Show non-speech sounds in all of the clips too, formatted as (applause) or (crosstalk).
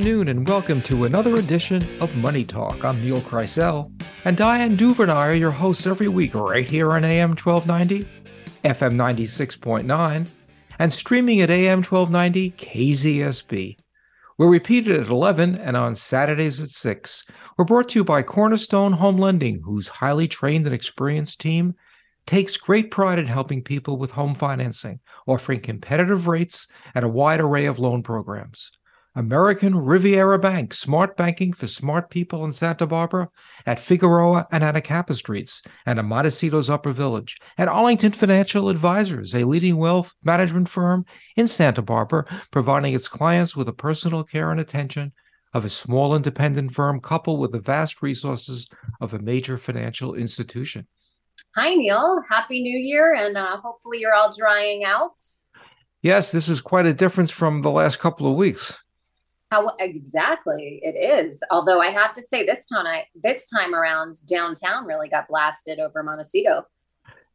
Good afternoon and welcome to another edition of Money Talk. I'm Neil Kreisel, and Diane Duvernay are your hosts every week right here on AM 1290, FM 96.9, and streaming at AM 1290 KZSB. We're repeated at 11 and on Saturdays at 6. We're brought to you by Cornerstone Home Lending, whose highly trained and experienced team takes great pride in helping people with home financing, offering competitive rates and a wide array of loan programs. American Riviera Bank, smart banking for smart people in Santa Barbara at Figueroa and Anacapa Streets and at Montecito's Upper Village. And Arlington Financial Advisors, a leading wealth management firm in Santa Barbara, providing its clients with the personal care and attention of a small independent firm coupled with the vast resources of a major financial institution. Hi, Neil. Happy New Year, and uh, hopefully you're all drying out. Yes, this is quite a difference from the last couple of weeks. How exactly it is. Although I have to say, this time I this time around, downtown really got blasted over Montecito.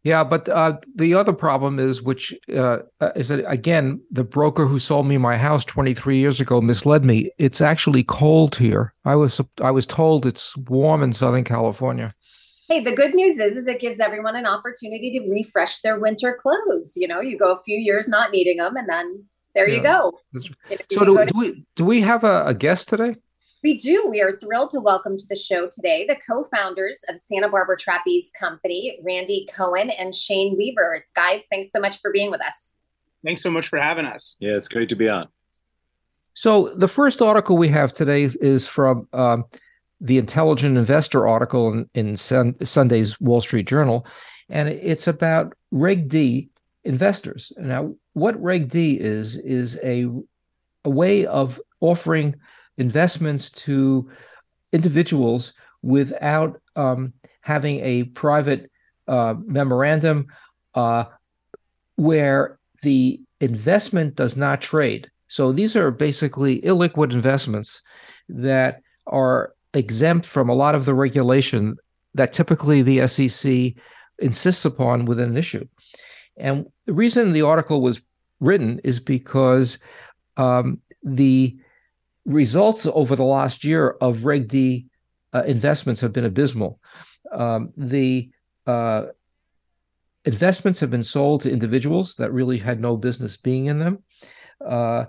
Yeah, but uh, the other problem is, which uh, is that again, the broker who sold me my house 23 years ago misled me. It's actually cold here. I was I was told it's warm in Southern California. Hey, the good news is, is it gives everyone an opportunity to refresh their winter clothes. You know, you go a few years not needing them, and then there yeah. you go. So do, do we do we have a, a guest today? We do. We are thrilled to welcome to the show today the co-founders of Santa Barbara Trapeze Company, Randy Kohn and Shane Weaver. Guys, thanks so much for being with us. Thanks so much for having us. Yeah, it's great to be on. So the first article we have today is, is from um, the Intelligent Investor article in, in Sun, Sunday's Wall Street Journal, and it's about Reg D investors. Now, what Reg D is is a a way of offering investments to individuals without um, having a private uh, memorandum uh, where the investment does not trade. So these are basically illiquid investments that are exempt from a lot of the regulation that typically the SEC insists upon within an issue. And the reason the article was written is because um, the results over the last year of Reg D uh, investments have been abysmal. Um, the uh, investments have been sold to individuals that really had no business being in them. Uh,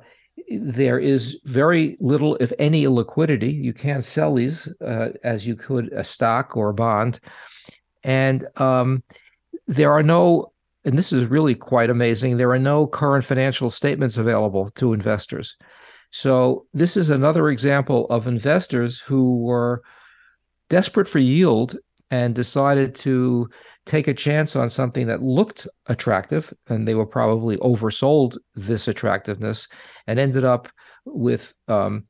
there is very little, if any, liquidity. You can't sell these uh, as you could a stock or a bond. And um, there are no and this is really quite amazing, there are no current financial statements available to investors. So, this is another example of investors who were desperate for yield and decided to take a chance on something that looked attractive, and they were probably oversold this attractiveness and ended up with um,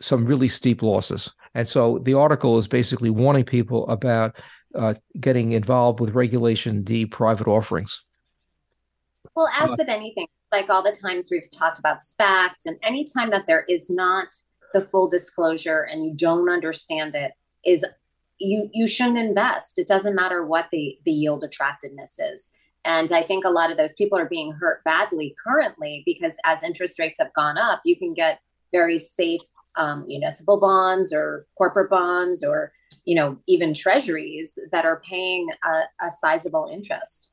some really steep losses. And so the article is basically warning people about uh, getting involved with Regulation D private offerings. Well, as with anything, like all the times we've talked about SPACs, and anytime that there is not the full disclosure and you don't understand it, is you you shouldn't invest. It doesn't matter what the the yield attractiveness is. And I think a lot of those people are being hurt badly currently because as interest rates have gone up, you can get very safe um, municipal bonds or corporate bonds or you know even treasuries that are paying a, a sizable interest.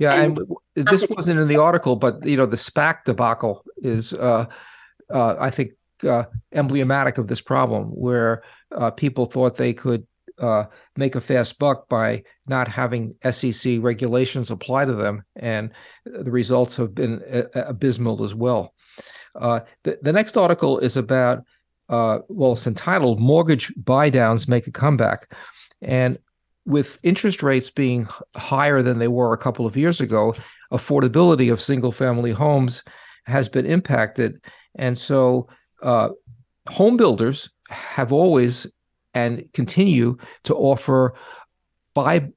Yeah, and, and this wasn't in the article, but you know, the SPAC debacle is, uh, uh, I think, uh, emblematic of this problem, where uh, people thought they could uh, make a fast buck by not having SEC regulations apply to them, and the results have been uh, abysmal as well. the, the next article is about, well, it's entitled "Mortgage Buy Downs Make a Comeback," and with interest rates being higher than they were a couple of years ago, affordability of single family homes has been impacted. And so uh, home builders have always and continue to offer buy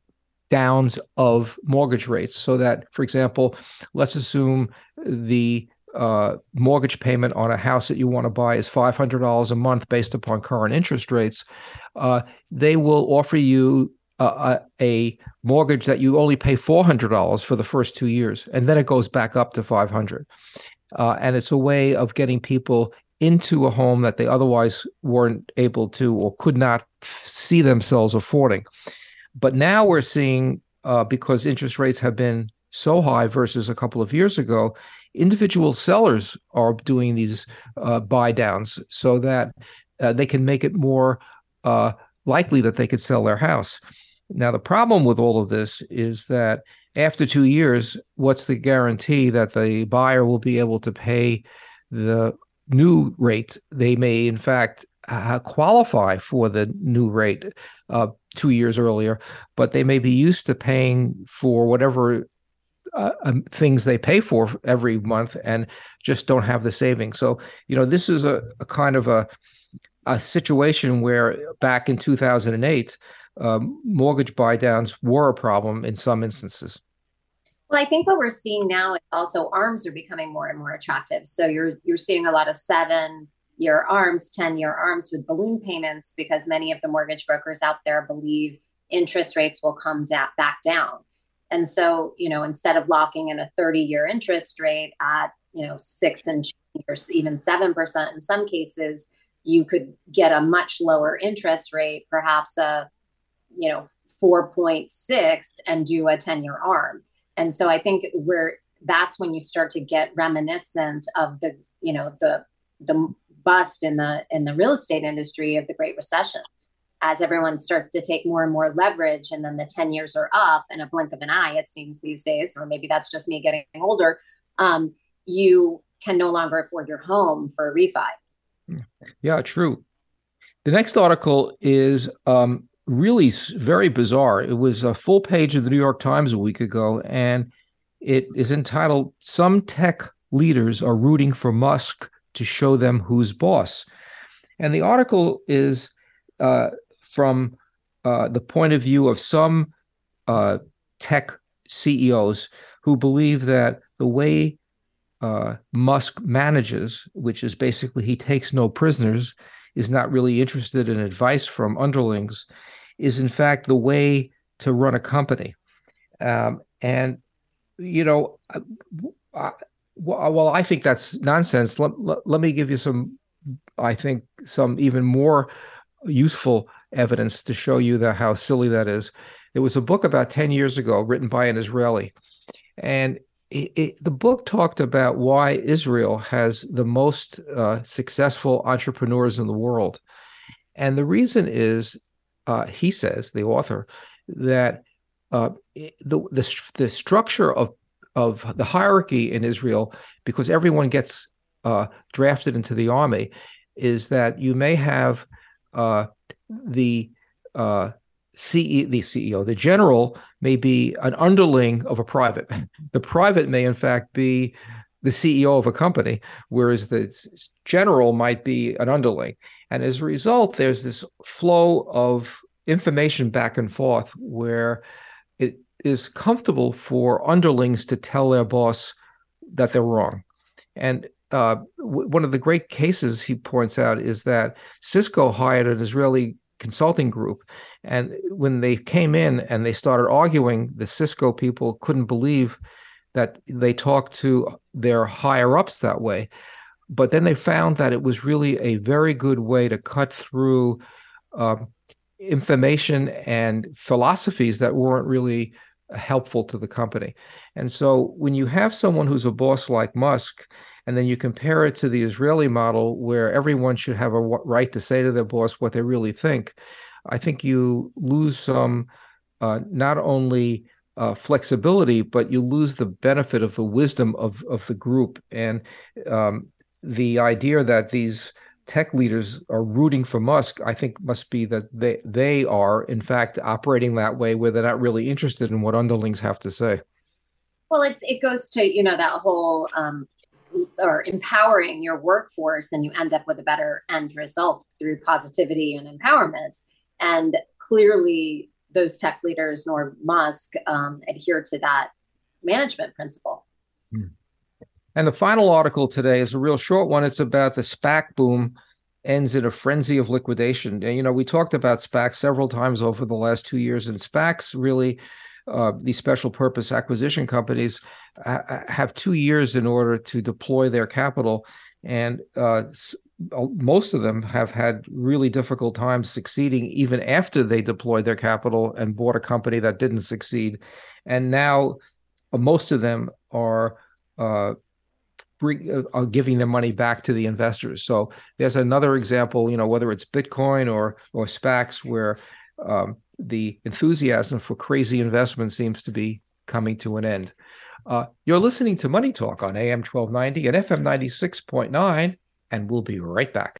downs of mortgage rates so that, for example, let's assume the uh, mortgage payment on a house that you want to buy is $500 a month based upon current interest rates. Uh, they will offer you a, a mortgage that you only pay $400 for the first two years, and then it goes back up to 500 uh, And it's a way of getting people into a home that they otherwise weren't able to or could not see themselves affording. But now we're seeing, uh, because interest rates have been so high versus a couple of years ago, individual sellers are doing these uh, buy downs so that uh, they can make it more uh, likely that they could sell their house. Now, the problem with all of this is that after two years, what's the guarantee that the buyer will be able to pay the new rate? They may, in fact, uh, qualify for the new rate uh, two years earlier, but they may be used to paying for whatever uh, um, things they pay for every month and just don't have the savings. So, you know, this is a, a kind of a a situation where back in 2008, um, mortgage buy downs were a problem in some instances. Well, I think what we're seeing now is also arms are becoming more and more attractive. So you're you're seeing a lot of seven year arms, 10 year arms with balloon payments because many of the mortgage brokers out there believe interest rates will come da- back down. And so, you know, instead of locking in a 30 year interest rate at, you know, six and or even 7% in some cases, you could get a much lower interest rate, perhaps a you know 4.6 and do a 10 year arm. And so i think where that's when you start to get reminiscent of the you know the the bust in the in the real estate industry of the great recession as everyone starts to take more and more leverage and then the 10 years are up in a blink of an eye it seems these days or maybe that's just me getting older um, you can no longer afford your home for a refi. Yeah true. The next article is um, really very bizarre. It was a full page of the New York Times a week ago, and it is entitled Some Tech Leaders Are Rooting for Musk to Show Them Who's Boss. And the article is uh, from uh, the point of view of some uh, tech CEOs who believe that the way uh, Musk manages, which is basically he takes no prisoners, is not really interested in advice from underlings, is in fact the way to run a company. Um, and, you know, I, well, I think that's nonsense. Let, let, let, me give you some, I think, some even more useful evidence to show you that how silly that is. It was a book about 10 years ago written by an Israeli. And it, it, the book talked about why Israel has the most uh, successful entrepreneurs in the world. And the reason is uh, he says, the author, that uh, the, the the structure of of the hierarchy in Israel, because everyone gets uh, drafted into the army, is that you may have uh, the uh, CE, the CEO, the general may be an underling of a private. (laughs) The private may, in fact, be the CEO of a company, whereas the general might be an underling. And as a result, there's this flow of information back and forth where it is comfortable for underlings to tell their boss that they're wrong. And uh, w- one of the great cases he points out is that Cisco hired an Israeli consulting group. And when they came in and they started arguing, the Cisco people couldn't believe that they talked to their higher ups that way. But then they found that it was really a very good way to cut through uh, information and philosophies that weren't really helpful to the company. And so when you have someone who's a boss like Musk, and then you compare it to the Israeli model where everyone should have a right to say to their boss what they really think, I think you lose some uh, not only uh, flexibility, but you lose the benefit of the wisdom of of the group and um, the idea that these tech leaders are rooting for Musk, I think must be that they they are in fact operating that way where they're not really interested in what underlings have to say. Well, it's it goes to you know that whole um, or empowering your workforce, and you end up with a better end result through positivity and empowerment. And clearly, those tech leaders nor Musk um, adhere to that management principle. Hmm. And the final article today is a real short one. It's about the SPAC boom ends in a frenzy of liquidation. And, you know, we talked about SPACs several times over the last two years, and SPACs really, uh, these special purpose acquisition companies, ha- have two years in order to deploy their capital. And uh, most of them have had really difficult times succeeding even after they deployed their capital and bought a company that didn't succeed. And now uh, most of them are uh, uh, giving their money back to the investors. So there's another example, you know, whether it's Bitcoin or or SPACs, where um, the enthusiasm for crazy investment seems to be coming to an end. Uh, you're listening to Money Talk on AM 1290 and FM 96.9, and we'll be right back.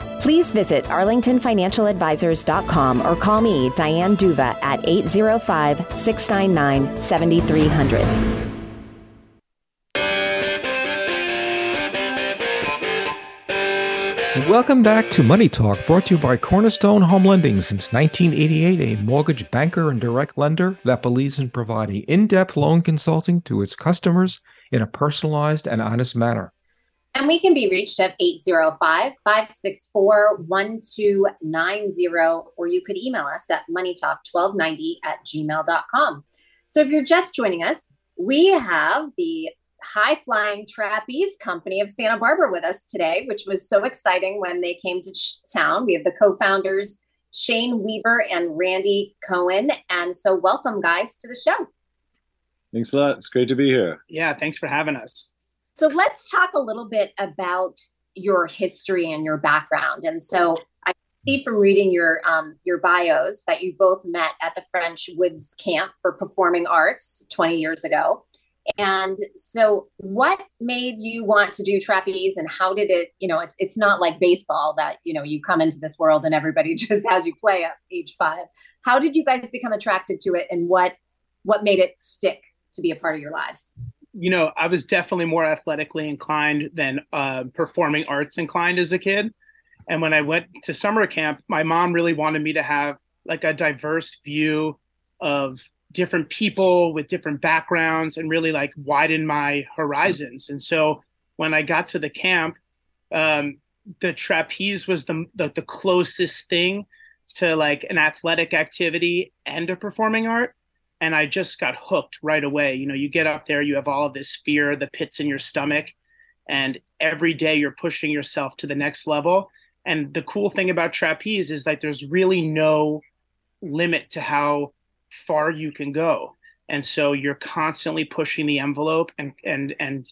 Please visit arlingtonfinancialadvisors.com or call me, Diane Duva, at 805 699 7300. Welcome back to Money Talk, brought to you by Cornerstone Home Lending. Since 1988, a mortgage banker and direct lender that believes in providing in depth loan consulting to its customers in a personalized and honest manner. And we can be reached at 805 564 1290, or you could email us at moneytalk1290 at gmail.com. So if you're just joining us, we have the high flying trapeze company of Santa Barbara with us today, which was so exciting when they came to town. We have the co founders, Shane Weaver and Randy Kohn. And so, welcome, guys, to the show. Thanks a lot. It's great to be here. Yeah, thanks for having us. So, let's talk a little bit about your history and your background. And so, I see from reading your um, your bios that you both met at the French Woods Camp for Performing Arts 20 years ago. And so, what made you want to do trapeze, and how did it? You know, it's it's not like baseball that you know you come into this world and everybody (laughs) just has you play at age five. How did you guys become attracted to it, and what what made it stick to be a part of your lives? You know, I was definitely more athletically inclined than uh, performing arts inclined as a kid. And when I went to summer camp, my mom really wanted me to have like a diverse view of different people with different backgrounds and really like widen my horizons. And so when I got to the camp, um, the trapeze was the, the, the closest thing to like an athletic activity and a performing art. And I just got hooked right away. You know, you get up there, you have all of this fear, the pits in your stomach, and every day you're pushing yourself to the next level. And the cool thing about trapeze is that there's really no limit to how far you can go and so you're constantly pushing the envelope and and and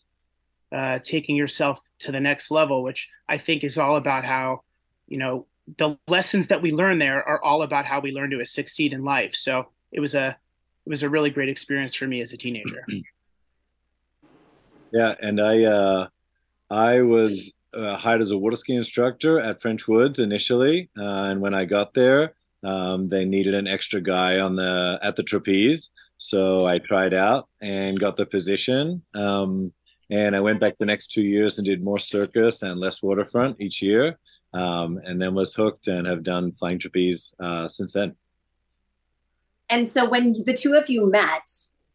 uh, taking yourself to the next level which i think is all about how you know the lessons that we learn there are all about how we learn to succeed in life so it was a it was a really great experience for me as a teenager yeah and i uh i was uh, hired as a water ski instructor at French Woods initially, uh, and when I got there, um, they needed an extra guy on the at the trapeze. So I tried out and got the position. Um, and I went back the next two years and did more circus and less waterfront each year. Um, and then was hooked and have done flying trapeze uh, since then. And so when the two of you met,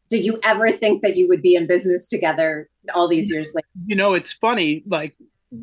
did you ever think that you would be in business together all these years later? You know, it's funny. Like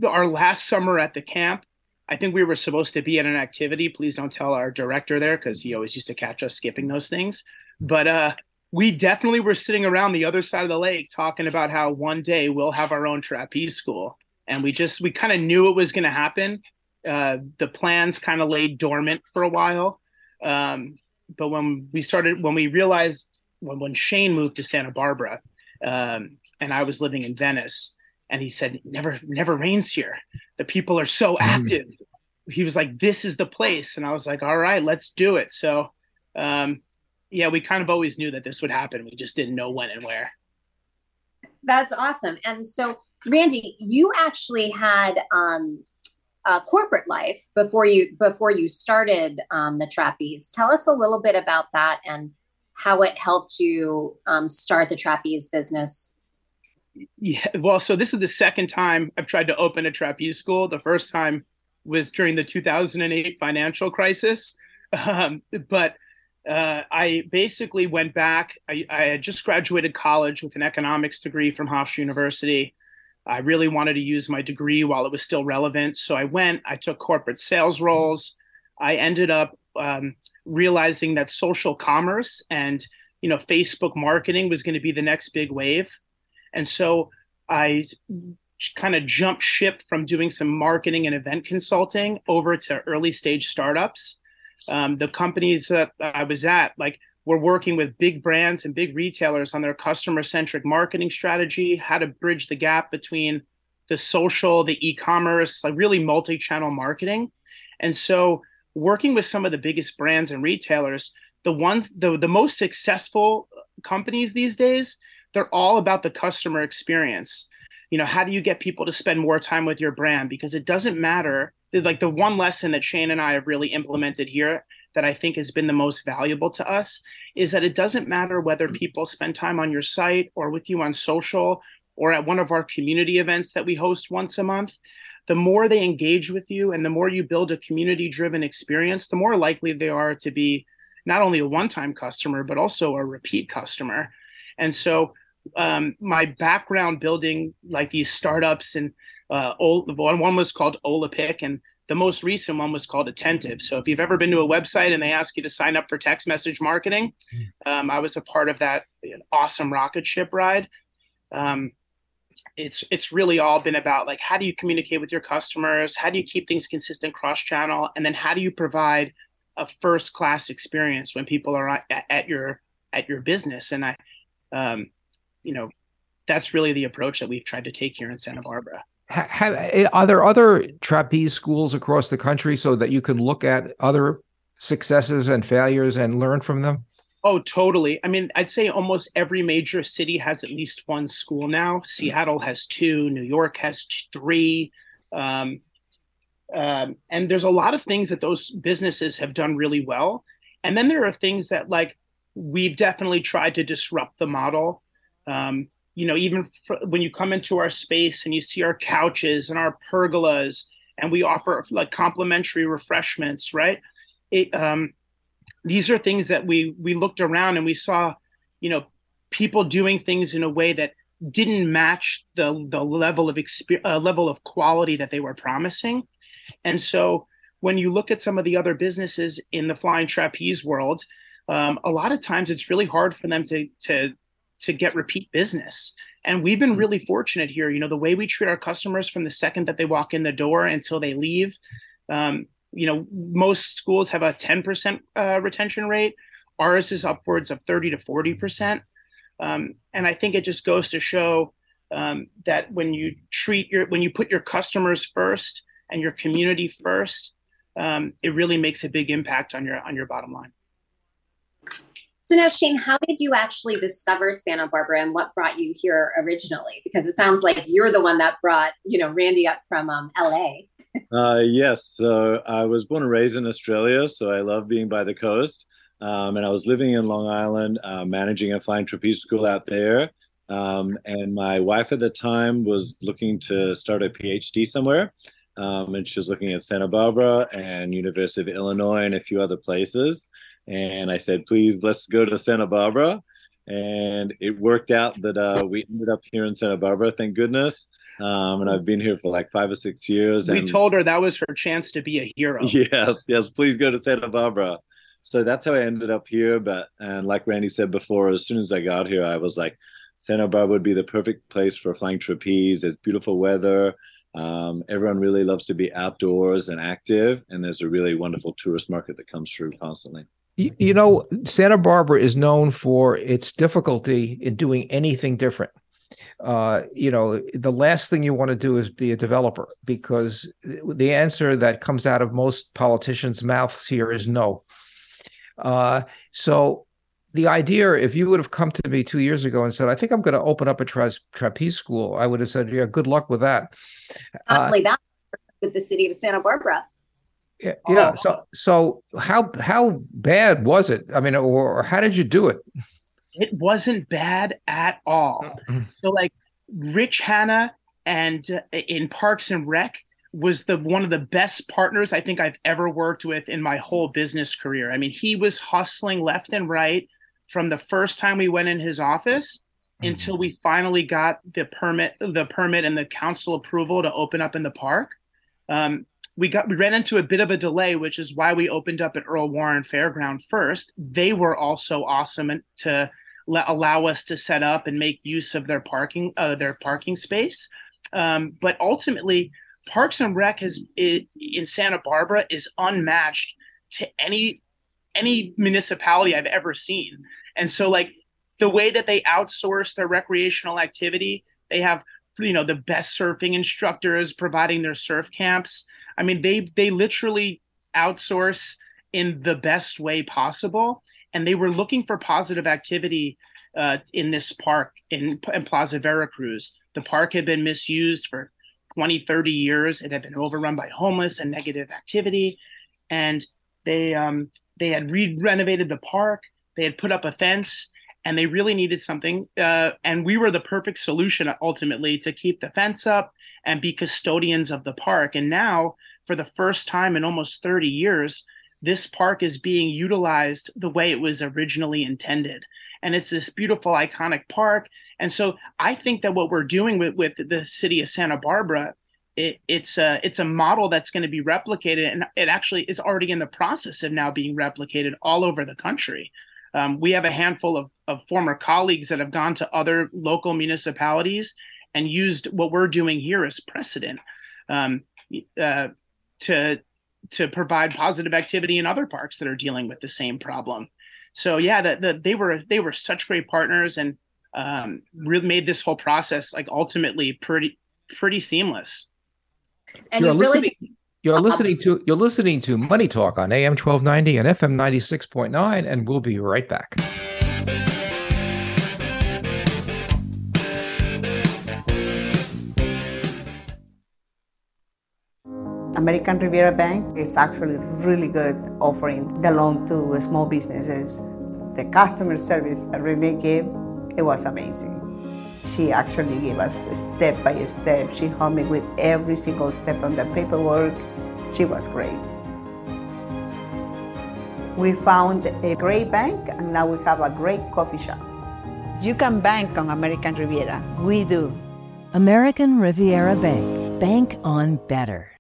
our last summer at the camp, I think we were supposed to be at an activity. Please don't tell our director there because he always used to catch us skipping those things. But uh, we definitely were sitting around the other side of the lake talking about how one day we'll have our own trapeze school. And we just, we kind of knew it was going to happen. Uh, the plans kind of laid dormant for a while. Um, but when we started, when we realized, when, when Shane moved to Santa Barbara um, and I was living in Venice, and he said, never, never rains here. The people are so mm-hmm. active. Mm. He was like, this is the place. And I was like, all right, let's do it. So, um, yeah, we kind of always knew that this would happen. We just didn't know when and where. That's awesome. And so, Randy, you actually had um, a corporate life before you before you started um, the trapeze. Tell us a little bit about that and how it helped you um, start the trapeze business. Yeah, well, so this is the second time I've tried to open a trapeze school. The first time was during the 2008 financial crisis, um, but uh, I basically went back. I, I, had just graduated college with an economics degree from Hofstra University. I really wanted to use my degree while it was still relevant. So I went, I took corporate sales roles. I ended up um, realizing that social commerce and you know Facebook marketing was going to be the next big wave. And so I kind of jumped ship from doing some marketing and event consulting over to early stage startups um, the companies that I was at, like we're working with big brands and big retailers on their customer centric marketing strategy, how to bridge the gap between the social, the e-commerce, like really multi-channel marketing. And so working with some of the biggest brands and retailers, the ones the, the most successful companies these days, they're all about the customer experience. You know, how do you get people to spend more time with your brand? Because it doesn't matter like the one lesson that Shane and I have really implemented here that I think has been the most valuable to us is that it doesn't matter whether people spend time on your site or with you on social or at one of our community events that we host once a month. The more they engage with you and the more you build a community driven experience, the more likely they are to be not only a one time customer, but also a repeat customer. And so, um, my background building like these startups and uh, one, one was called Olapic, and the most recent one was called Attentive. So if you've ever been to a website and they ask you to sign up for text message marketing, hmm. um, I was a part of that awesome rocket ship ride. Um, it's it's really all been about like how do you communicate with your customers, how do you keep things consistent cross channel, and then how do you provide a first class experience when people are at, at your at your business. And I, um, you know, that's really the approach that we've tried to take here in Santa Barbara have, eh, are there other trapeze schools across the country so that you can look at other successes and failures and learn from them? Oh, totally. I mean, I'd say almost every major city has at least one school now. Seattle has two, New York has three. Um, um, and there's a lot of things that those businesses have done really well. And then there are things that, like, we've definitely tried to disrupt the model. Um, you know, even when you come into our space and you see our couches and our pergolas, and we offer like complimentary refreshments, right? It, um, these are things that we we looked around and we saw, you know, people doing things in a way that didn't match the the level of experience, uh, level of quality that they were promising, and so when you look at some of the other businesses in the flying trapeze world, um, a lot of times it's really hard for them to to to get repeat business. And we've been really fortunate here. You know, the way we treat our customers from the second that they walk in the door until they leave. Um, you know, most schools have a 10% uh, retention rate. Ours is upwards of 30 to 40%. Um, and I think it just goes to show um, that when you treat your, when you put your customers first and your community first, um, it really makes a big impact on your on your bottom line. So now, Shane, how did you actually discover Santa Barbara and what brought you here originally? Because it sounds like you're the one that brought, you know, Randy up from um, LA. (laughs) uh, yes, so I was born and raised in Australia, so I love being by the coast. Um, and I was living in Long Island, uh, managing a flying trapeze school out there. Um, and my wife at the time was looking to start a PhD somewhere. Um, and she was looking at Santa Barbara and University of Illinois and a few other places. And I said, please, let's go to Santa Barbara. And it worked out that uh, we ended up here in Santa Barbara, thank goodness. Um, and I've been here for like five or six years. We and told her that was her chance to be a hero. (laughs) Yes, yes, please go to Santa Barbara. So that's how I ended up here. But, and like Randy said before, as soon as I got here, I was like, Santa Barbara would be the perfect place for flying trapeze. It's beautiful weather. Um, everyone really loves to be outdoors and active, and there's a really wonderful tourist market that comes through constantly. You, you know, Santa Barbara is known for its difficulty in doing anything different. Uh, you know, the last thing you want to do is be a developer because the answer that comes out of most politicians' mouths here is no. Uh, so the idea, if you would have come to me two years ago and said, "I think I'm going to open up a tra- trapeze school," I would have said, "Yeah, good luck with that." Not uh, that with the city of Santa Barbara. Yeah, yeah. Oh. So, so how how bad was it? I mean, or, or how did you do it? It wasn't bad at all. Mm-hmm. so, like Rich Hanna and uh, in Parks and Rec was the one of the best partners I think I've ever worked with in my whole business career. I mean, he was hustling left and right from the first time we went in his office mm-hmm. until we finally got the permit, the permit and the council approval to open up in the park. Um, we got we ran into a bit of a delay, which is why we opened up at Earl Warren Fairground first. They were also awesome to let, allow us to set up and make use of their parking uh, their parking space. Um, but ultimately, Parks and Rec has it, in Santa Barbara is unmatched to any any municipality I've ever seen. And so like the way that they outsource their recreational activity, they have you know the best surfing instructors providing their surf camps. I mean they they literally outsource in the best way possible and they were looking for positive activity uh, in this park in, in Plaza Vera Cruz. The park had been misused for 20, 30 years. It had been overrun by homeless and negative activity. And they um, they had re renovated the park. They had put up a fence and they really needed something. Uh, and we were the perfect solution ultimately to keep the fence up and be custodians of the park. And now, for the first time in almost 30 years, this park is being utilized the way it was originally intended. And it's this beautiful, iconic park. And so I think that what we're doing with, with the city of Santa Barbara it, it's a it's a model that's going to be replicated, and it actually is already in the process of now being replicated all over the country. Um, we have a handful of, of former colleagues that have gone to other local municipalities and used what we're doing here as precedent um, uh, to to provide positive activity in other parks that are dealing with the same problem. So yeah, that the, they were they were such great partners and um, really made this whole process like ultimately pretty pretty seamless. And you're listening, really you're listening to you're listening to Money Talk on AM 1290 and FM 96.9 and we'll be right back. American Riviera Bank is actually really good offering the loan to small businesses. The customer service that Renee gave, it was amazing. She actually gave us step by step. She helped me with every single step on the paperwork. She was great. We found a great bank and now we have a great coffee shop. You can bank on American Riviera. We do. American Riviera Bank. Bank on better.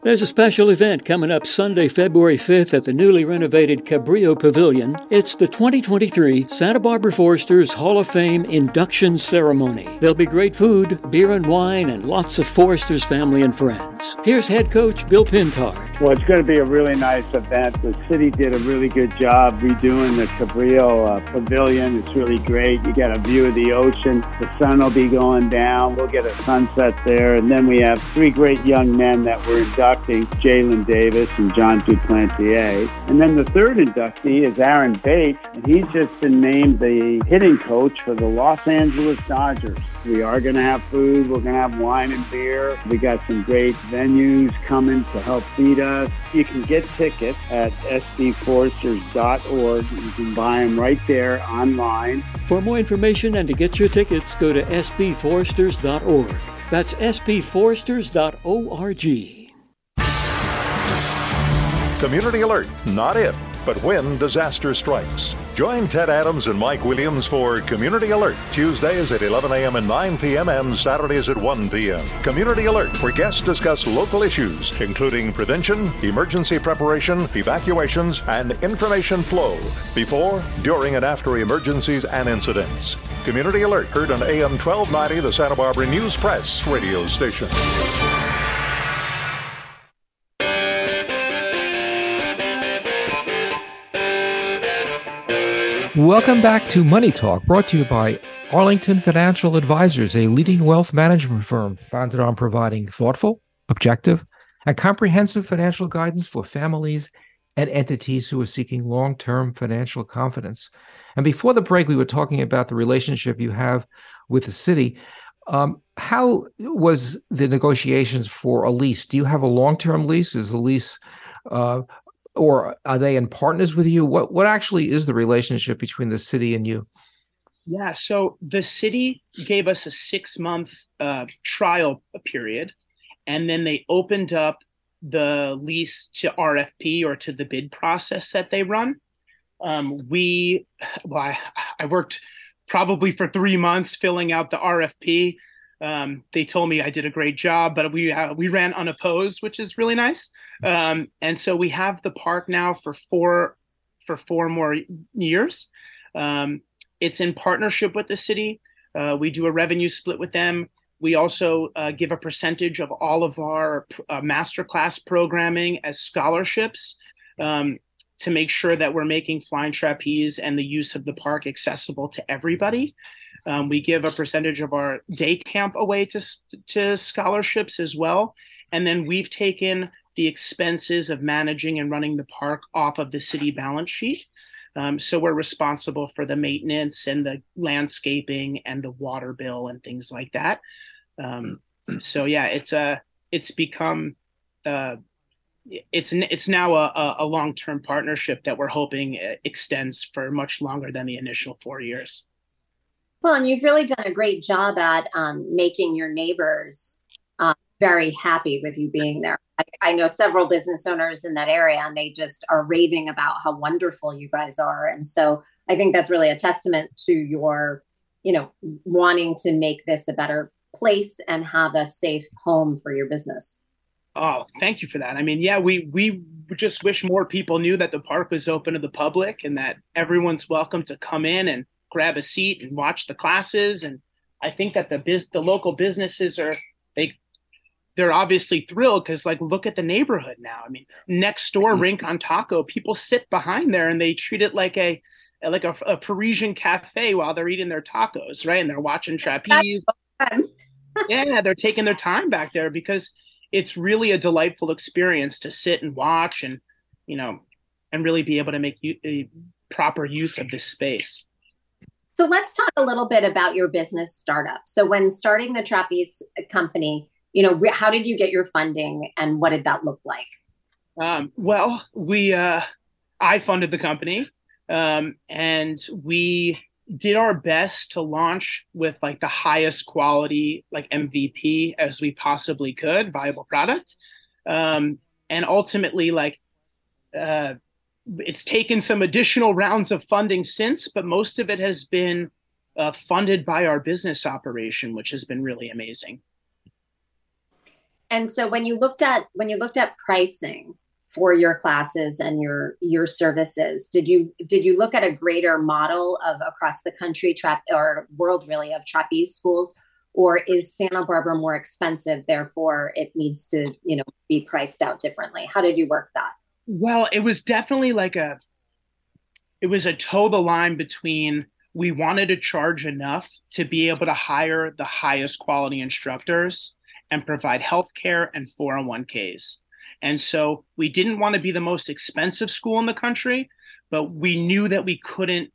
There's a special event coming up Sunday, February 5th at the newly renovated Cabrillo Pavilion. It's the 2023 Santa Barbara Foresters Hall of Fame induction ceremony. There'll be great food, beer and wine, and lots of Foresters family and friends. Here's head coach Bill Pintard. Well, it's going to be a really nice event. The city did a really good job redoing the Cabrillo uh, Pavilion. It's really great. You got a view of the ocean. The sun will be going down. We'll get a sunset there. And then we have three great young men that we're inducting, Jalen Davis and John Duplantier. And then the third inductee is Aaron Bates, and he's just been named the hitting coach for the Los Angeles Dodgers. We are going to have food. We're going to have wine and beer. We got some great venues coming to help feed us. You can get tickets at sbforesters.org. You can buy them right there online. For more information and to get your tickets, go to sbforesters.org. That's sbforesters.org. Community Alert, not if, but when disaster strikes. Join Ted Adams and Mike Williams for Community Alert, Tuesdays at 11 a.m. and 9 p.m. and Saturdays at 1 p.m. Community Alert, where guests discuss local issues, including prevention, emergency preparation, evacuations, and information flow before, during, and after emergencies and incidents. Community Alert, heard on AM 1290, the Santa Barbara News Press radio station. Welcome back to Money Talk, brought to you by Arlington Financial Advisors, a leading wealth management firm founded on providing thoughtful, objective, and comprehensive financial guidance for families and entities who are seeking long term financial confidence. And before the break, we were talking about the relationship you have with the city. Um, how was the negotiations for a lease? Do you have a long term lease? Is the lease uh, or are they in partners with you? What what actually is the relationship between the city and you? Yeah, so the city gave us a six month uh, trial period, and then they opened up the lease to RFP or to the bid process that they run. Um, we, well, I, I worked probably for three months filling out the RFP. Um, they told me I did a great job, but we uh, we ran unopposed, which is really nice. Um, and so we have the park now for four for four more years. Um, it's in partnership with the city. Uh, we do a revenue split with them. We also uh, give a percentage of all of our uh, masterclass programming as scholarships um, to make sure that we're making flying trapeze and the use of the park accessible to everybody. Um, we give a percentage of our day camp away to, to scholarships as well. And then we've taken the expenses of managing and running the park off of the city balance sheet. Um, so we're responsible for the maintenance and the landscaping and the water bill and things like that. Um, so yeah, it's a it's become uh, it's it's now a, a long term partnership that we're hoping uh, extends for much longer than the initial four years. Well, and you've really done a great job at um, making your neighbors uh, very happy with you being there. I, know several business owners in that area, and they just are raving about how wonderful you guys are. And so I think that's really a testament to your, you know, wanting to make this a better place and have a safe home for your business. Oh, thank you for that. I mean, yeah, we we just wish more people knew that the park was open to the public and that everyone's welcome to come in and grab a seat and watch the classes. And I think that the biz, the local businesses are they're obviously thrilled because like look at the neighborhood now. I mean, next door mm-hmm. Rincon Taco, people sit behind there and they treat it like a like a, a Parisian cafe while they're eating their tacos, right? And they're watching trapeze. (laughs) yeah, they're taking their time back there because it's really a delightful experience to sit and watch and you know and really be able to make u- a proper use of this space. So let's talk a little bit about your business startup. So when starting the trapeze company, you know, how did you get your funding and what did that look like? Um, well, we, uh, I funded the company um, and we did our best to launch with like the highest quality, like MVP as we possibly could, viable product. Um, and ultimately, like, uh, it's taken some additional rounds of funding since, but most of it has been uh, funded by our business operation, which has been really amazing. And so when you looked at when you looked at pricing for your classes and your your services, did you did you look at a greater model of across the country trap or world really of trapeze schools, or is Santa Barbara more expensive, therefore it needs to, you know, be priced out differently? How did you work that? Well, it was definitely like a it was a toe the line between we wanted to charge enough to be able to hire the highest quality instructors and provide healthcare and 401ks. And so we didn't want to be the most expensive school in the country, but we knew that we couldn't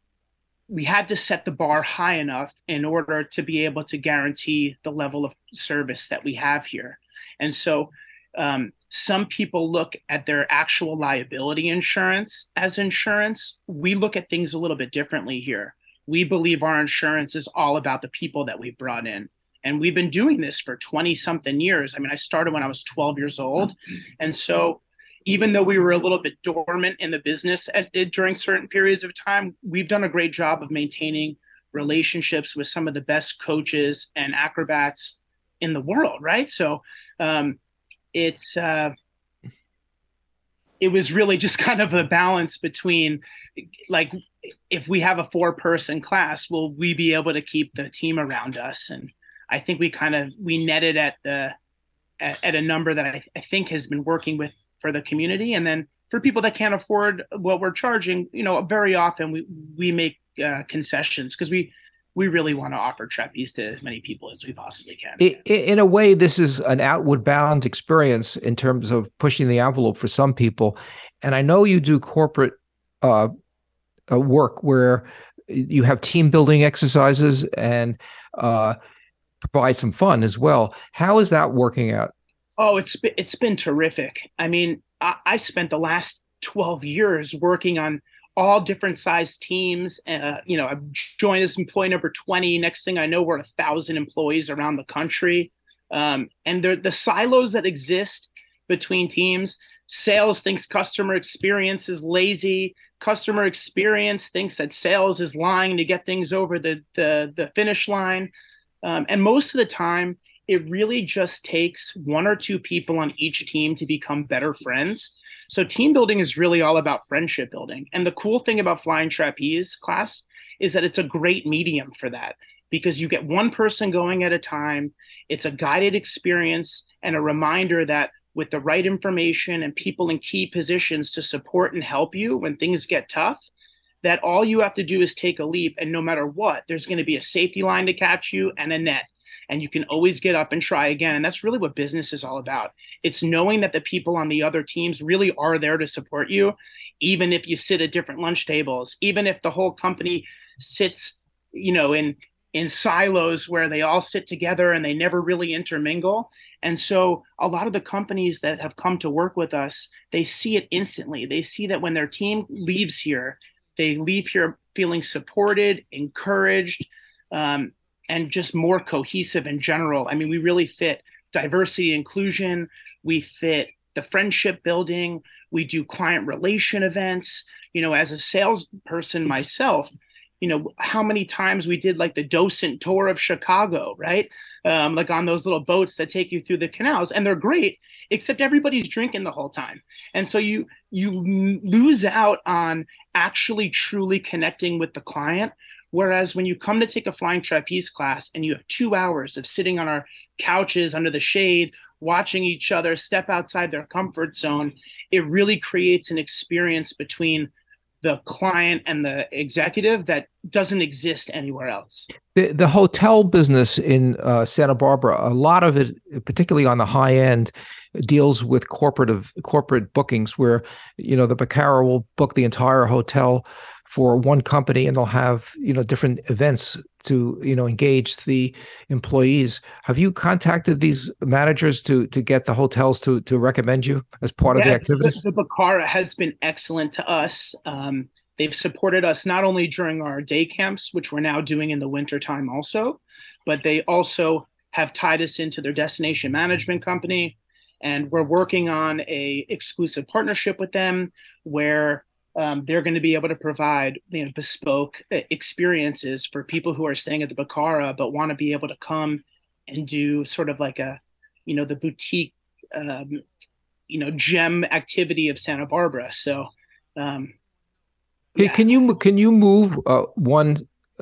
we had to set the bar high enough in order to be able to guarantee the level of service that we have here. And so um, some people look at their actual liability insurance as insurance. We look at things a little bit differently here. We believe our insurance is all about the people that we brought in. And we've been doing this for 20 something years. I mean, I started when I was 12 years old. And so even though we were a little bit dormant in the business at, at, during certain periods of time, we've done a great job of maintaining relationships with some of the best coaches and acrobats in the world, right? So um, it's uh, it was really just (laughs) kind of a balance between like if we have a four person class, will we be able to keep the team around us? And I think we kind of we netted at the at, at a number that I, I think has been working with for the community. And then for people that can't afford what we're charging, you know, very often we we make uh, concessions because we we really want to offer trapeze to as many people as we possibly can. In a way, this is an outward bound experience in terms of pushing the envelope for some people. And I know you do corporate uh, uh, work where you have team building exercises and uh, provide some fun as well. How is that working out? Oh, it's it's been terrific. I mean, I, I spent the last 12 years working on all different sized teams. Uh, you know, I joined as employee number 20. Next thing I know, we're a thousand employees around the country. Um, and the silos that exist between teams, sales thinks customer experience is lazy. Customer experience thinks that sales is lying to get things over the, the, the finish line. Um, and most of the time, it really just takes one or two people on each team to become better friends. So team building is really all about friendship building. And the cool thing about flying trapeze class is that it's a great medium for that because you get one person going at a time. It's a guided experience and a reminder that with the right information and people in key positions to support and help you when things get tough, that all you have to do is take a leap and no matter what, there's going to be a safety line to catch you and a net and you can always get up and try again. And that's really what business is all about. It's knowing that the people on the other teams really are there to support you, even if you sit at different lunch tables, even if the whole company sits, you know, in in silos where they all sit together and they never really intermingle. And so a lot of the companies that have come to work with us, they see it instantly. They see that when their team leaves here, they leave here feeling supported, encouraged, um, and just more cohesive in general. I mean, we really fit diversity inclusion, we fit the friendship building, we do client relation events. You know, as a salesperson myself, you know, how many times we did like the docent tour of Chicago, right? Um, like on those little boats that take you through the canals, and they're great, except everybody's drinking the whole time, and so you you lose out on actually truly connecting with the client. Whereas when you come to take a flying trapeze class and you have two hours of sitting on our couches under the shade, watching each other step outside their comfort zone, it really creates an experience between the client and the executive that doesn't exist anywhere else. The, the hotel business in uh, Santa Barbara, a lot of it, particularly on the high end, deals with corporate of corporate bookings, where you know the Bacara will book the entire hotel for one company and they'll have you know different events to you know engage the employees. Have you contacted these managers to to get the hotels to to recommend you as part yeah, of the activities? the, bacara has been excellent to us. Um, they've supported us not only during our day camps which we're now doing in the wintertime also but they also have tied us into their destination management company. And we're working on a exclusive partnership with them where um, they're going to be able to provide you know bespoke uh, experiences for people who are staying at the Bacara but want to be able to come and do sort of like a you know the boutique um, you know gem activity of Santa Barbara. So um, yeah. can you can you move uh, one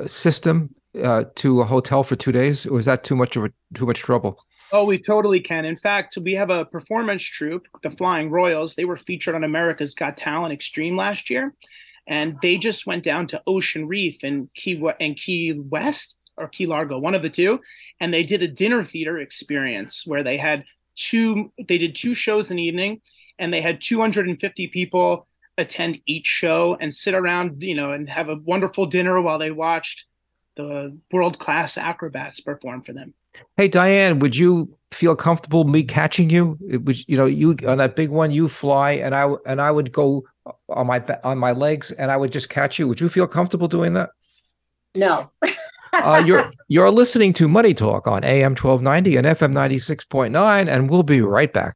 system uh, to a hotel for two days, or is that too much of a too much trouble? Oh, we totally can. In fact, we have a performance troupe, the Flying Royals. They were featured on America's Got Talent Extreme last year, and they just went down to Ocean Reef and Key Key West or Key Largo, one of the two, and they did a dinner theater experience where they had two. They did two shows an evening, and they had 250 people attend each show and sit around, you know, and have a wonderful dinner while they watched the world class acrobats perform for them. Hey Diane, would you feel comfortable me catching you? It was you know you on that big one you fly and I and I would go on my on my legs and I would just catch you. Would you feel comfortable doing that? No. (laughs) uh, you're you're listening to Money Talk on AM 1290 and FM 96.9 and we'll be right back.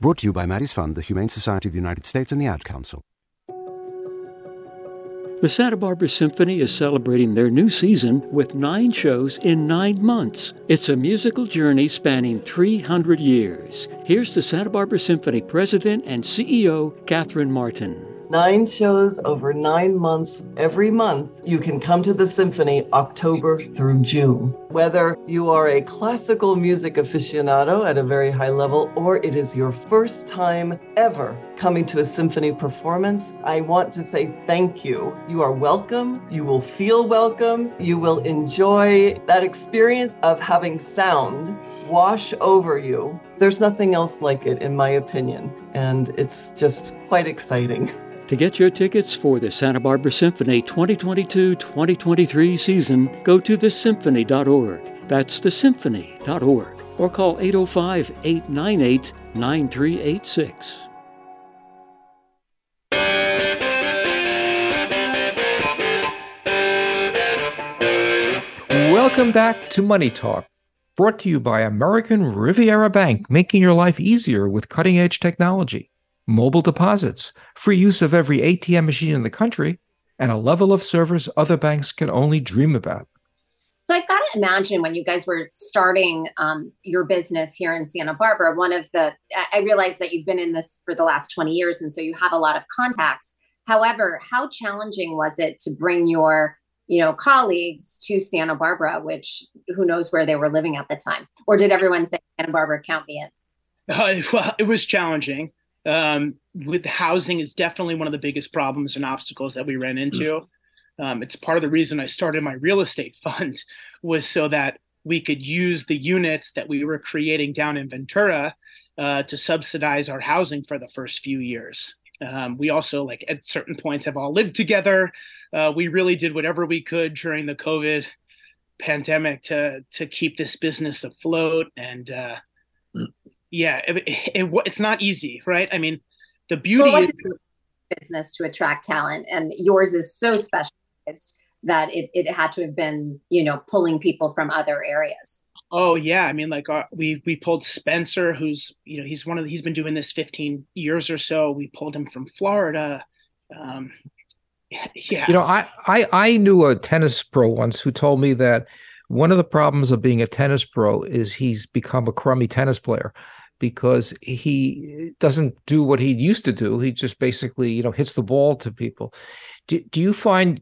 Brought to you by Maddie's Fund, the Humane Society of the United States, and the Ad Council. The Santa Barbara Symphony is celebrating their new season with nine shows in nine months. It's a musical journey spanning 300 years. Here's the Santa Barbara Symphony President and CEO, Kathryn Martin nine shows over nine months every month. You can come to the symphony October through June. Whether you are a classical music aficionado at a very high level or it is your first time ever coming to a symphony performance, I want to say thank you. You are welcome. You will feel welcome. You will enjoy that experience of having sound wash over you. There's nothing else like it, in my opinion, and it's just quite exciting. To get your tickets for the Santa Barbara Symphony 2022 2023 season, go to thesymphony.org. That's thesymphony.org. Or call 805 898 9386. Welcome back to Money Talk, brought to you by American Riviera Bank, making your life easier with cutting edge technology mobile deposits, free use of every ATM machine in the country, and a level of service other banks can only dream about. So I've got to imagine when you guys were starting um, your business here in Santa Barbara, one of the, I realize that you've been in this for the last 20 years, and so you have a lot of contacts. However, how challenging was it to bring your, you know, colleagues to Santa Barbara, which who knows where they were living at the time? Or did everyone say Santa Barbara count me in? Uh, well, it was challenging um, with housing is definitely one of the biggest problems and obstacles that we ran into. Um, it's part of the reason I started my real estate (laughs) fund was so that we could use the units that we were creating down in Ventura uh, to subsidize our housing for the first few years. Um, we also, like at certain points, have all lived together. Uh, we really did whatever we could during the COVID pandemic to to keep this business afloat and uh, yeah, it, it, it's not easy, right? I mean, the beauty well, is business to attract talent, and yours is so specialized that it, it had to have been, you know, pulling people from other areas. Oh yeah, I mean, like uh, we we pulled Spencer, who's you know he's one of the, he's been doing this 15 years or so. We pulled him from Florida. Um, yeah, you know, I I I knew a tennis pro once who told me that one of the problems of being a tennis pro is he's become a crummy tennis player because he doesn't do what he used to do. He just basically, you know, hits the ball to people. Do, do you find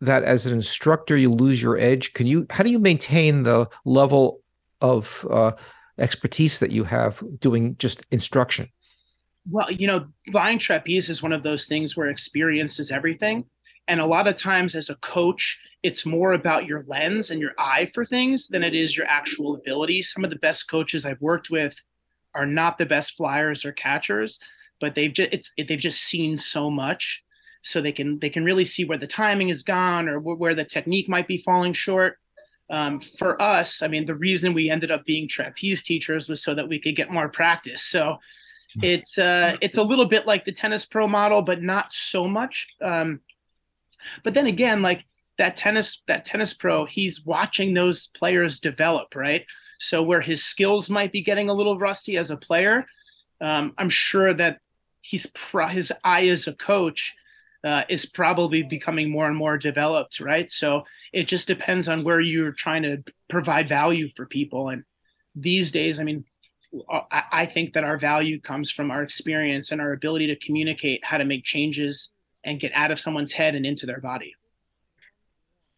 that as an instructor you lose your edge? Can you how do you maintain the level of uh, expertise that you have doing just instruction? Well, you know, flying trapeze is one of those things where experience is everything. And a lot of times as a coach, it's more about your lens and your eye for things than it is your actual ability. Some of the best coaches I've worked with are not the best flyers or catchers, but they've just it's they've just seen so much. So they can they can really see where the timing is gone or where the technique might be falling short. Um, for us i mean the reason we ended up being trapeze teachers was so that we could get more practice. So hmm. it's uh, it's a little bit like the tennis pro model but not so much. Um, but then again like that tennis that tennis pro he's watching those players develop right so where his skills might be getting a little rusty as a player um, i'm sure that he's pro- his eye as a coach uh, is probably becoming more and more developed, right? So it just depends on where you're trying to provide value for people. And these days, I mean, I think that our value comes from our experience and our ability to communicate how to make changes and get out of someone's head and into their body.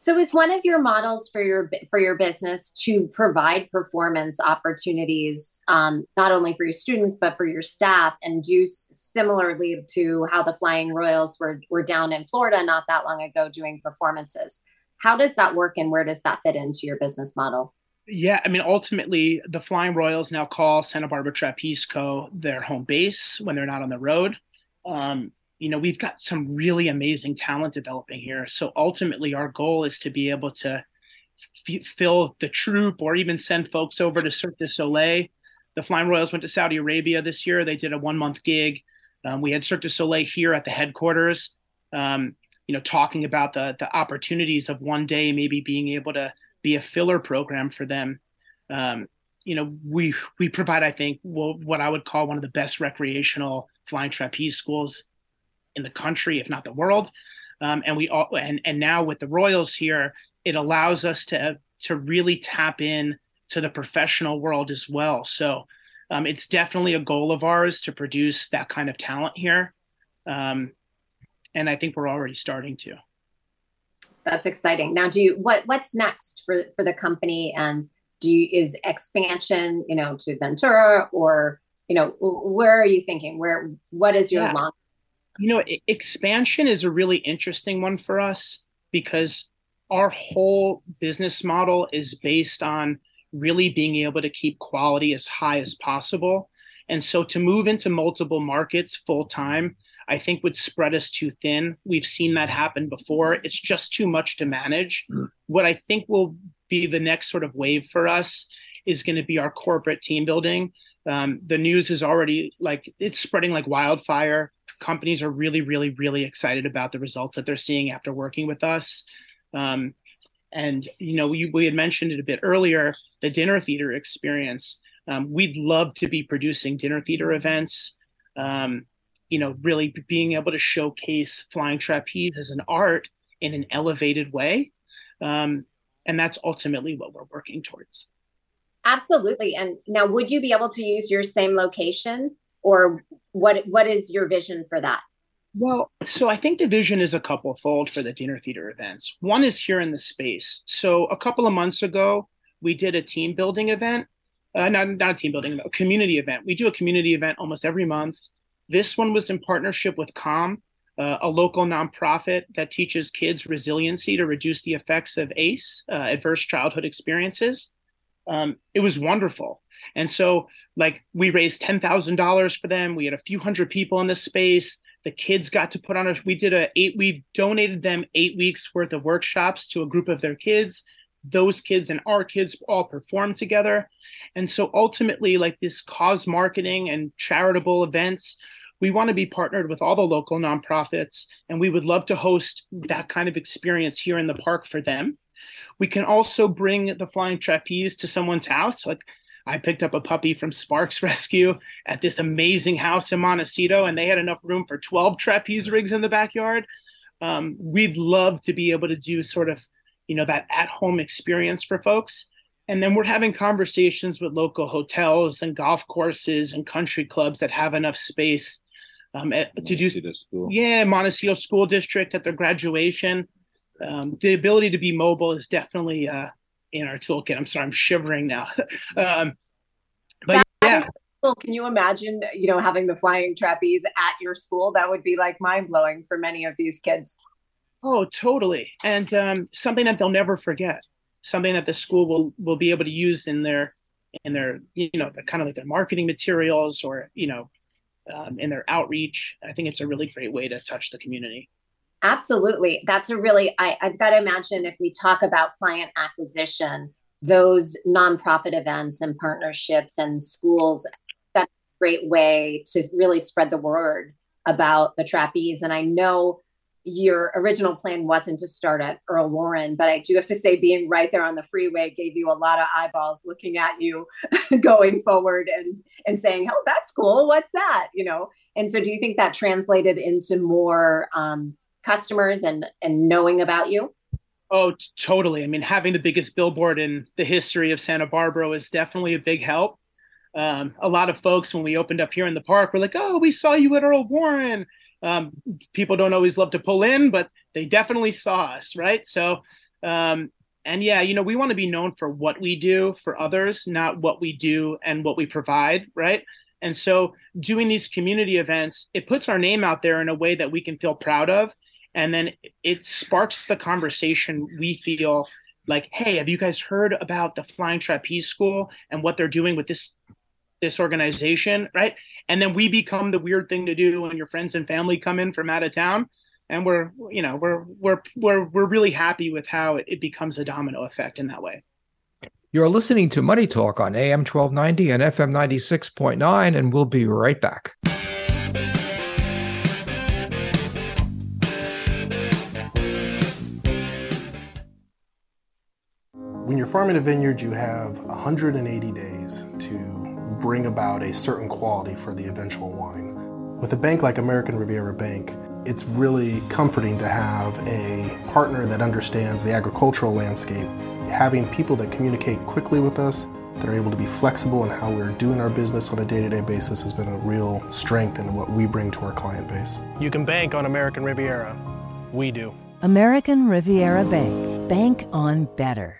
So is one of your models for your for your business to provide performance opportunities um, not only for your students but for your staff and do similarly to how the Flying Royals were were down in Florida not that long ago doing performances. How does that work and where does that fit into your business model? Yeah, I mean, ultimately, the Flying Royals now call Santa Barbara Trapeze Co. their home base when they're not on the road. Um, you know we've got some really amazing talent developing here. So ultimately our goal is to be able to f- fill the troupe or even send folks over to Cirque du Soleil. The Flying Royals went to Saudi Arabia this year. They did a one month gig. Um, we had Cirque du Soleil here at the headquarters um, you know talking about the the opportunities of one day maybe being able to be a filler program for them. Um, you know we we provide i think well, what i would call one of the best recreational flying trapeze schools in the country, if not the world. Um, and we all and and now with the Royals here, it allows us to to really tap in to the professional world as well. So um, it's definitely a goal of ours to produce that kind of talent here, um, and I think we're already starting to. That's exciting. Now, do you what what's next for for the company and do you is expansion you know to ventura or you know where are you thinking where what is your yeah. long you know, expansion is a really interesting one for us because our whole business model is based on really being able to keep quality as high as possible. And so to move into multiple markets full time, I think would spread us too thin. We've seen that happen before. It's just too much to manage. Mm. What I think will be the next sort of wave for us is going to be our corporate team building. Um, the news is already like it's spreading like wildfire companies are really, really, really excited about the results that they're seeing after working with us. Um, and you know, we, we had mentioned it a bit earlier, the dinner theater experience. Um, we'd love to be producing dinner theater events. Um, you know, really being able to showcase flying trapeze as an art in an elevated way. Um, and that's ultimately what we're working towards. Absolutely. And now, would you be able to use your same location or what what is your vision for that? Well so i think the vision is a couple fold for the dinner theater events. One is here in the space. So a couple of months ago we did a team building event uh, not, not a team building a community event. We do a community event almost every month. This one was in partnership with calm uh, a local nonprofit that teaches kids resiliency to reduce the effects of ace uh, adverse childhood experiences. Um, it was wonderful and so, like, we raised $10,000 for them. We had a few hundred people in the space. The kids got to put on a, we did a eight, we donated them eight weeks worth of workshops to a group of their kids. Those kids and our kids all performed together. And so ultimately, like this cause marketing and charitable events, we want to be partnered with all the local nonprofits, and we would love to host that kind of experience here in the park for them. We can also bring the flying trapeze to someone's house. Like I picked up a puppy from Sparks (laughs) Rescue at this amazing house in Montecito, and they had enough room for 12 trapeze rigs in the backyard. Um, we'd love to be able to do sort of, you know, that at home experience for folks. And then we're having conversations with local hotels and golf courses and country clubs that have enough space um, at, to do. School. Yeah, Montecito School District at their graduation. Um, the ability to be mobile is definitely uh, in our toolkit. I'm sorry, I'm shivering now. (laughs) um, but that yeah, is, well, can you imagine, you know, having the flying trapeze at your school? That would be like mind blowing for many of these kids. Oh, totally. And um, something that they'll never forget, something that the school will will be able to use in their in their you know the, kind of like their marketing materials or you know um, in their outreach. I think it's a really great way to touch the community. Absolutely, that's a really I, I've got to imagine if we talk about client acquisition, those nonprofit events and partnerships and schools that's a great way to really spread the word about the trapeze. And I know your original plan wasn't to start at Earl Warren, but I do have to say, being right there on the freeway gave you a lot of eyeballs looking at you (laughs) going forward and and saying, "Oh, that's cool. What's that?" You know. And so, do you think that translated into more um, customers and and knowing about you? Oh, t- totally. I mean, having the biggest billboard in the history of Santa Barbara is definitely a big help. Um, a lot of folks, when we opened up here in the park, were like, "Oh, we saw you at Earl Warren." um, people don't always love to pull in, but they definitely saw us, right? So, um, and yeah, you know, we want to be known for what we do for others, not what we do and what we provide, right? And so, doing these community events, it puts our name out there in a way that we can feel proud of. And then it sparks the conversation we feel like, hey, have you guys heard about the Flying Trapeze School and what they're doing with this this organization, right? And then we become the weird thing to do when your friends and family come in from out of town. And we're, you know, we're we're we're we're really happy with how it, becomes a domino effect in that way. You're listening to Money Talk on AM 1290 and FM 96.9, and we'll be right back. When you're farming a vineyard, you have 180 days to bring about a certain quality for the eventual wine. With a bank like American Riviera Bank, it's really comforting to have a partner that understands the agricultural landscape, having people that communicate quickly with us, that are able to be flexible in how we're doing our business on a day to day basis has been a real strength in what we bring to our client base. You can bank on American Riviera. We do. American Riviera Bank. Bank on better.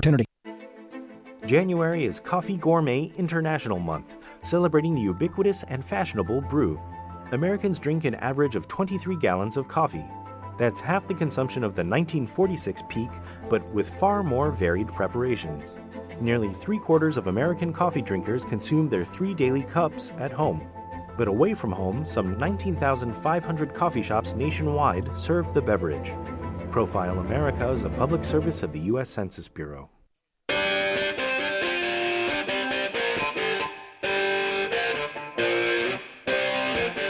opportunity. January is Coffee Gourmet International Month, celebrating the ubiquitous and fashionable brew. Americans drink an average of 23 gallons of coffee. That's half the consumption of the 1946 peak, but with far more varied preparations. Nearly three quarters of American coffee drinkers consume their three daily cups at home. But away from home, some 19,500 coffee shops nationwide serve the beverage. Profile America is a public service of the U.S. Census Bureau.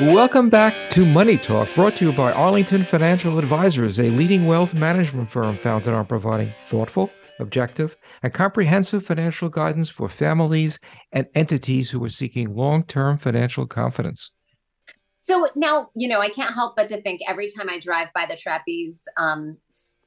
Welcome back to Money Talk, brought to you by Arlington Financial Advisors, a leading wealth management firm founded on providing thoughtful, objective, and comprehensive financial guidance for families and entities who are seeking long term financial confidence. So now, you know, I can't help but to think every time I drive by the trapeze um,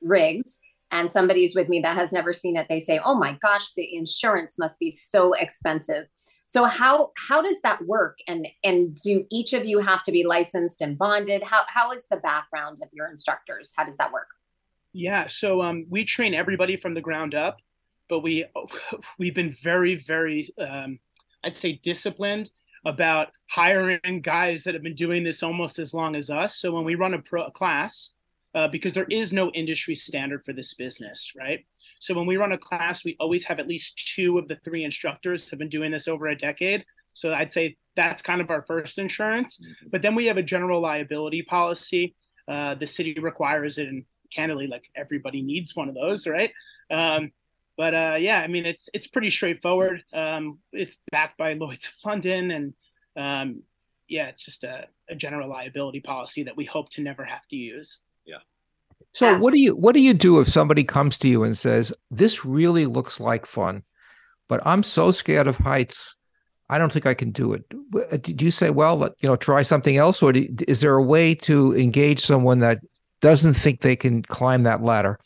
rigs and somebody's with me that has never seen it, they say, "Oh my gosh, the insurance must be so expensive." So how how does that work? And and do each of you have to be licensed and bonded? How how is the background of your instructors? How does that work? Yeah, so um, we train everybody from the ground up, but we (laughs) we've been very very um, I'd say disciplined about hiring guys that have been doing this almost as long as us. So when we run a, pro, class, uh, because there is no industry standard for this business, right? So when we run a class, we always have at least two of the three instructors have been doing this over a decade. So I'd say that's kind of our first insurance. But then we have a general liability policy. Uh, the city requires it, and candidly, like everybody needs one of those, right? Um, but uh, yeah, I mean, it's it's pretty straightforward. Um, it's backed by Lloyd's of London, and um, yeah, it's just a, a general liability policy that we hope to never have to use. Yeah. So what do you what do you do if somebody comes to you and says, "This really looks like fun, but I'm so scared of heights, I don't think I can do it." Uh, Do you say, "Well, let, you know, try something else," or do, is there a way to engage someone that doesn't think they can climb that ladder?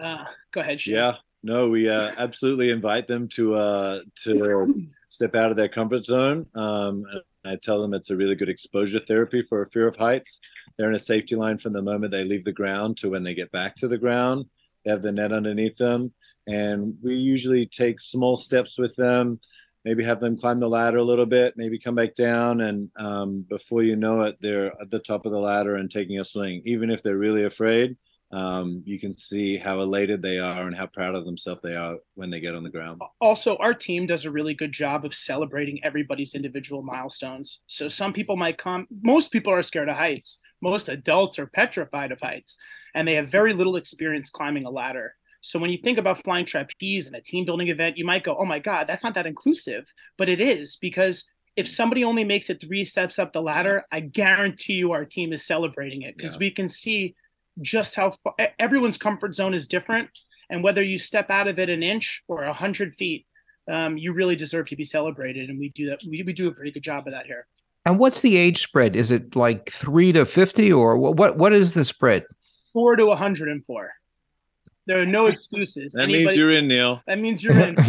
Uh, go ahead. Shane. Yeah, no, we uh, absolutely invite them to uh, to (clears throat) step out of their comfort zone. Um, I tell them it's a really good exposure therapy for a fear of heights. They're in a safety line from the moment they leave the ground to when they get back to the ground. They have the net underneath them, and we usually take small steps with them. Maybe have them climb the ladder a little bit, maybe come back down, and um, before you know it, they're at the top of the ladder and taking a swing. Even if they're really afraid, um, you can see how elated they are and how proud of themselves they are when they get on the ground. also our team does a really good job of celebrating everybody's individual milestones so some people might come most people are scared of heights most adults are petrified of heights and they have very little experience climbing a ladder. So when you think about flying trapeze and a team building event you might go oh my god that's not that inclusive. But it is because if somebody only makes it three steps up the ladder i guarantee you our team is celebrating it because Yeah. we can see just how far, everyone's comfort zone is different and whether you step out of it an inch or a hundred feet um, you really deserve to be celebrated and we do that we, we do a pretty good job of that here And what's the age spread? Is it like three to fifty, or what? What, what is the spread? four to 104 there are no excuses That means you're in, Neil. that means you're in (laughs)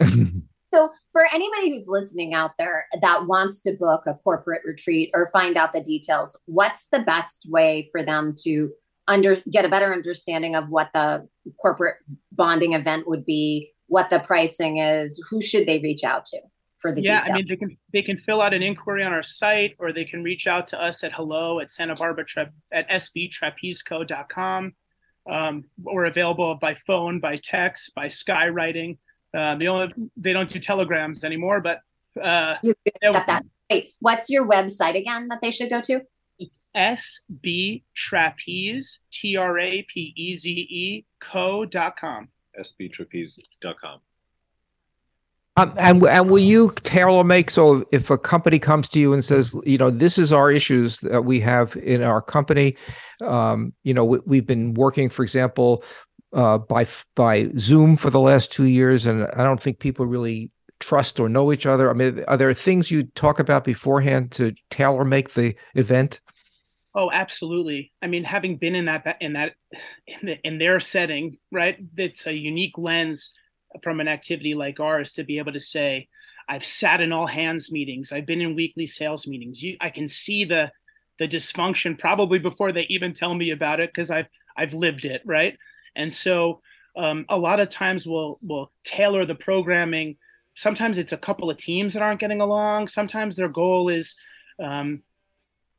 (laughs) (laughs) So, for anybody who's listening out there that wants to book a corporate retreat or find out the details, what's the best way for them to under get a better understanding of what the corporate bonding event would be, what the pricing is, who should they reach out to for the yeah details? i mean they can they can fill out an inquiry on our site or they can reach out to us at hello at santa barbara Tra- at sbtrapezeco.com um, we're available by phone by text by skywriting uh, the only they don't do telegrams anymore but uh, Got that. Wait, what's your website again that they should go to? SB Trapeze, T R A P E Z E, co.com. sbtrapeze.com. Um, and and will you tailor make so if a company comes to you and says, you know, this is our issues that we have in our company, um, you know, we, we've been working, for example, uh, by by Zoom for the last two years, and I don't think people really trust or know each other. I mean, are there things you talk about beforehand to tailor make the event? Oh, absolutely. I mean, having been in that in that in, the, in their setting, right? It's a unique lens from an activity like ours to be able to say, I've sat in all hands meetings. I've been in weekly sales meetings. You, I can see the the dysfunction probably before they even tell me about it because I've I've lived it, right? And so um, a lot of times we'll we'll tailor the programming. Sometimes it's a couple of teams that aren't getting along. Sometimes their goal is um,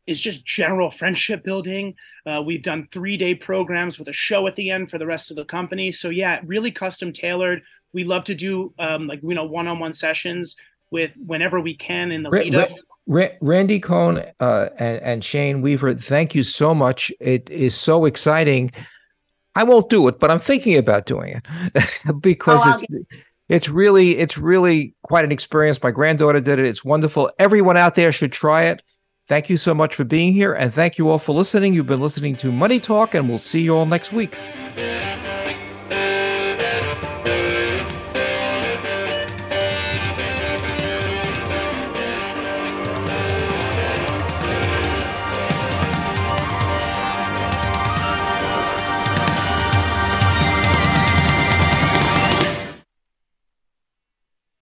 is just general friendship building. Uh, we've done three day programs with a show at the end for the rest of the company. So yeah, really custom tailored. We love to do um, like you know one on one sessions with whenever we can in the Ra- lead Ra- ups. Randy Kohn uh, and, and Shane Weaver, thank you so much. It is so exciting. I won't do it, but I'm thinking about doing it (laughs) because Oh, I'll it's it's really it's really quite an experience. My granddaughter did it. It's wonderful. Everyone out there should try it. Thank you so much for being here, and thank you all for listening. You've been listening to Money Talk, and we'll see you all next week.